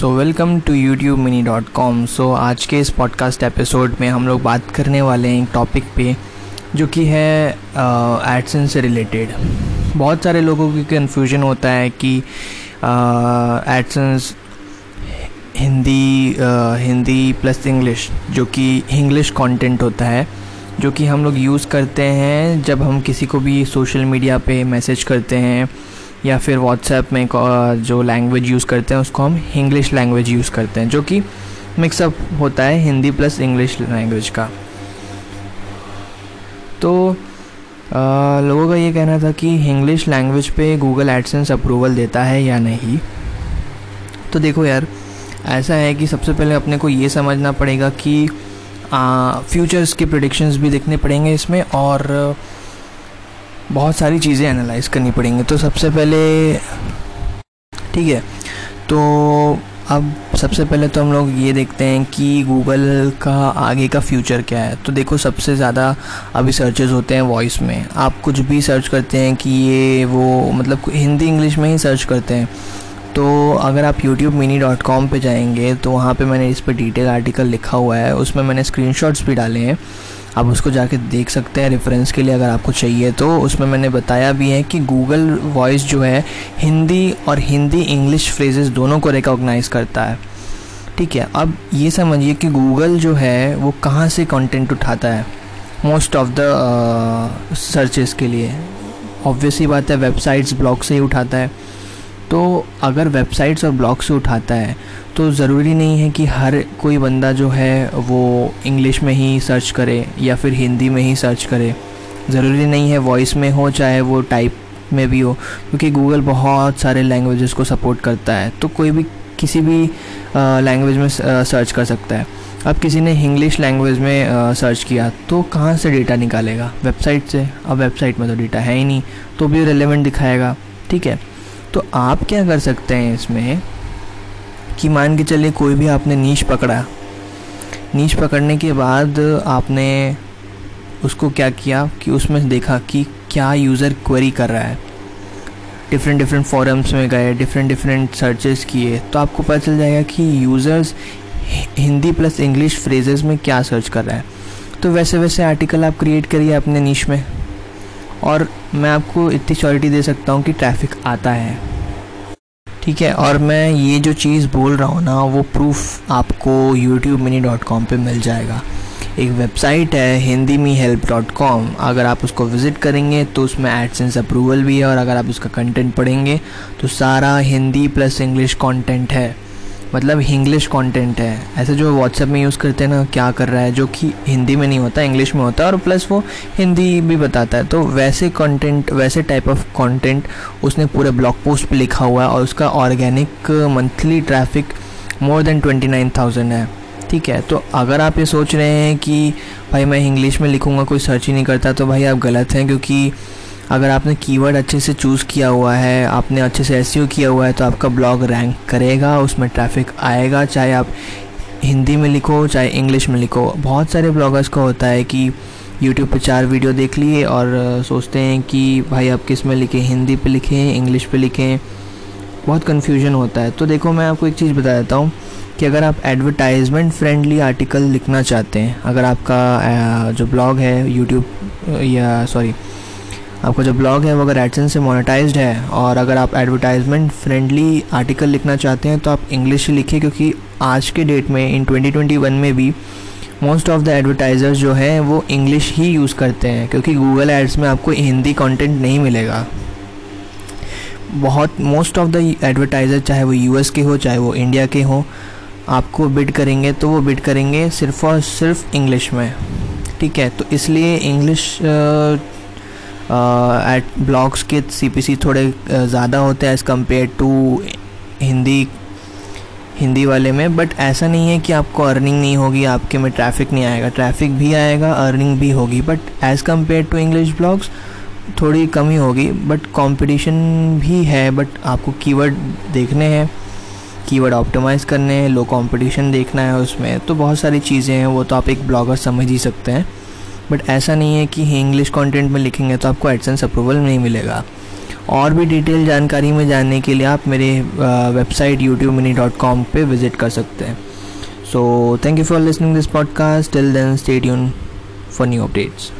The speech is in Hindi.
So welcome to YouTube mini dot com so आज के इस पॉडकास्ट एपिसोड में हम लोग बात करने वाले हैं एक टॉपिक पे, जो कि है एडसन से रिलेटेड बहुत सारे लोगों की कन्फ्यूज़न होता है कि AdSense Hindi Hindi plus English जो कि इंग्लिश कंटेंट होता है, जो कि हम लोग यूज़ करते हैं जब हम किसी को भी सोशल मीडिया पे मैसेज करते हैं या फिर व्हाट्सएप में जो लैंग्वेज यूज़ करते हैं उसको हम इंग्लिश लैंग्वेज यूज़ करते हैं जो कि मिक्सअप होता है हिंदी प्लस इंग्लिश लैंग्वेज का। तो आ, लोगों का ये कहना था कि इंग्लिश लैंग्वेज पे गूगल एडसेंस अप्रूवल देता है या नहीं। तो देखो यार ऐसा है कि सबसे पहले अपने को ये समझना पड़ेगा कि फ्यूचर्स के प्रोडिक्शंस भी देखने पड़ेंगे इसमें और बहुत सारी चीज़ें एनालाइज करनी पड़ेंगी। तो सबसे पहले, ठीक है तो अब सबसे पहले तो हम लोग ये देखते हैं कि गूगल का आगे का फ्यूचर क्या है। तो देखो, सबसे ज़्यादा अभी सर्चेज होते हैं वॉइस में। आप कुछ भी सर्च करते हैं कि ये वो मतलब हिंदी इंग्लिश में ही सर्च करते हैं। तो अगर आप यूट्यूब मिनी डॉट कॉम पर जाएँगे तो वहाँ पे मैंने इस पर डिटेल आर्टिकल लिखा हुआ है। उसमें मैंने स्क्रीनशॉट्स भी डाले हैं। आप उसको जाके देख सकते हैं रेफरेंस के लिए, अगर आपको चाहिए तो। उसमें मैंने बताया भी है कि गूगल वॉइस जो है, हिंदी और हिंदी इंग्लिश फ्रेजेस दोनों को रिकॉग्नाइज करता है। ठीक है, अब ये समझिए कि गूगल जो है, वो कहाँ से कंटेंट उठाता है? मोस्ट ऑफ़ द सर्चेस के लिए। ऑब्वियसली बात है वेबसाइट्स ब्लॉग से ही उठाता है। तो अगर वेबसाइट्स और ब्लॉग से उठाता है तो ज़रूरी नहीं है कि हर कोई बंदा जो है वो इंग्लिश में ही सर्च करे या फिर हिंदी में ही सर्च करे। ज़रूरी नहीं है वॉइस में हो, चाहे वो टाइप में भी हो, क्योंकि गूगल बहुत सारे लैंग्वेजेस को सपोर्ट करता है। तो कोई भी किसी भी लैंग्वेज में सर्च कर सकता है। अब किसी ने इंग्लिश लैंग्वेज में सर्च किया तो कहाँ से डेटा निकालेगा? वेबसाइट से? अब वेबसाइट में तो डेटा है ही नहीं तो भी रेलेवेंट दिखाएगा। ठीक है? तो आप क्या कर सकते हैं इसमें कि मान के चलिए कोई भी आपने नीच पकड़ा। नीच पकड़ने के बाद आपने उसको क्या किया कि उसमें देखा कि क्या यूज़र क्वेरी कर रहा है। डिफरेंट डिफरेंट फॉरम्स में गए डिफरेंट डिफरेंट सर्चेस किए तो आपको पता चल जाएगा कि users Hindi plus English phrases में क्या सर्च कर रहा है। तो वैसे वैसे आर्टिकल आप क्रिएट करिए अपने नीच में। और मैं आपको इतनी श्योरिटी दे सकता हूँ कि ट्रैफ़िक आता है। ठीक है, और मैं ये जो चीज़ बोल रहा हूँ ना, वो प्रूफ आपको यूट्यूब मिनी डॉट कॉम पर मिल जाएगा। एक वेबसाइट है हिंदी मी हेल्प डॉट कॉम अगर आप उसको विज़िट करेंगे तो उसमें एडसेंस अप्रूवल भी है, और अगर आप उसका कंटेंट पढ़ेंगे तो सारा हिंदी प्लस इंग्लिश कंटेंट है। मतलब इंग्लिश कंटेंट है। ऐसे जो व्हाट्सएप में यूज़ करते हैं ना, क्या कर रहा है, जो कि हिंदी में नहीं होता इंग्लिश में होता है, और प्लस वो हिंदी भी बताता है। तो वैसे कंटेंट वैसे टाइप ऑफ़ कंटेंट उसने पूरे ब्लॉग पोस्ट पे लिखा हुआ है, और उसका organic monthly traffic more than twenty nine thousand है। ठीक है? तो अगर आप ये सोच रहे हैं कि, भाई, मैं इंग्लिश में लिखूँगा, कोई सर्च ही नहीं करता तो भाई आप गलत हैं, क्योंकि अगर आपने कीवर्ड अच्छे से चूज़ किया हुआ है, आपने अच्छे से एसईओ किया हुआ है तो आपका ब्लॉग रैंक करेगा, उसमें ट्रैफ़िक आएगा, चाहे आप हिंदी में लिखो, चाहे इंग्लिश में लिखो। बहुत सारे ब्लॉगर्स को होता है कि यूट्यूब पे चार वीडियो देख लिए और सोचते हैं कि भाई आप किसमें लिखें, हिंदी पे लिखें इंग्लिश पे लिखें। बहुत कन्फ्यूज़न होता है। तो देखो, मैं आपको एक चीज़ बता देता हूँ कि अगर आप एडवर्टाइजमेंट फ्रेंडली आर्टिकल लिखना चाहते हैं, अगर आपका जो ब्लॉग है यूट्यूब या सॉरी आपका जो ब्लॉग है वो अगर एडसन से मोनेटाइज्ड है और अगर आप एडवर्टाइजमेंट फ्रेंडली आर्टिकल लिखना चाहते हैं तो आप इंग्लिश से लिखिए क्योंकि आज के डेट में इन 2021 में भी मोस्ट ऑफ़ द एडवर्टाइज़र्स जो हैं, वो इंग्लिश ही यूज़ करते हैं, क्योंकि गूगल एड्स में आपको हिंदी कंटेंट नहीं मिलेगा। बहुत मोस्ट ऑफ़ द एडवर्टाइज़र चाहे वो यूएस के हो, चाहे वो इंडिया के हो, आपको बिड करेंगे तो वो बिड करेंगे सिर्फ़ और सिर्फ़ इंग्लिश में। ठीक है तो इसलिए इंग्लिश एट ब्लॉग्स के CPC थोड़े ज़्यादा होते हैं as compare to Hindi Hindi वाले में बट ऐसा नहीं है कि आपको अर्निंग नहीं होगी, आपके में ट्रैफ़िक नहीं आएगा। ट्रैफ़िक भी आएगा अर्निंग भी होगी but as compare to English blogs थोड़ी कमी होगी बट कंपटीशन भी है बट आपको कीवर्ड देखने हैं कीवर्ड ऑप्टिमाइज़ करने हैं लो कंपटीशन देखना है उसमें तो बहुत सारी चीज़ें हैं, वो तो आप एक ब्लॉगर समझ ही सकते हैं। बट ऐसा नहीं है कि इंग्लिश कंटेंट में लिखेंगे तो आपको एडसेंस अप्रूवल नहीं मिलेगा। और भी डिटेल जानकारी में जानने के लिए आप मेरे website YouTube money dot com पर विज़िट कर सकते हैं। So thank you for listening this podcast till then tune for new updates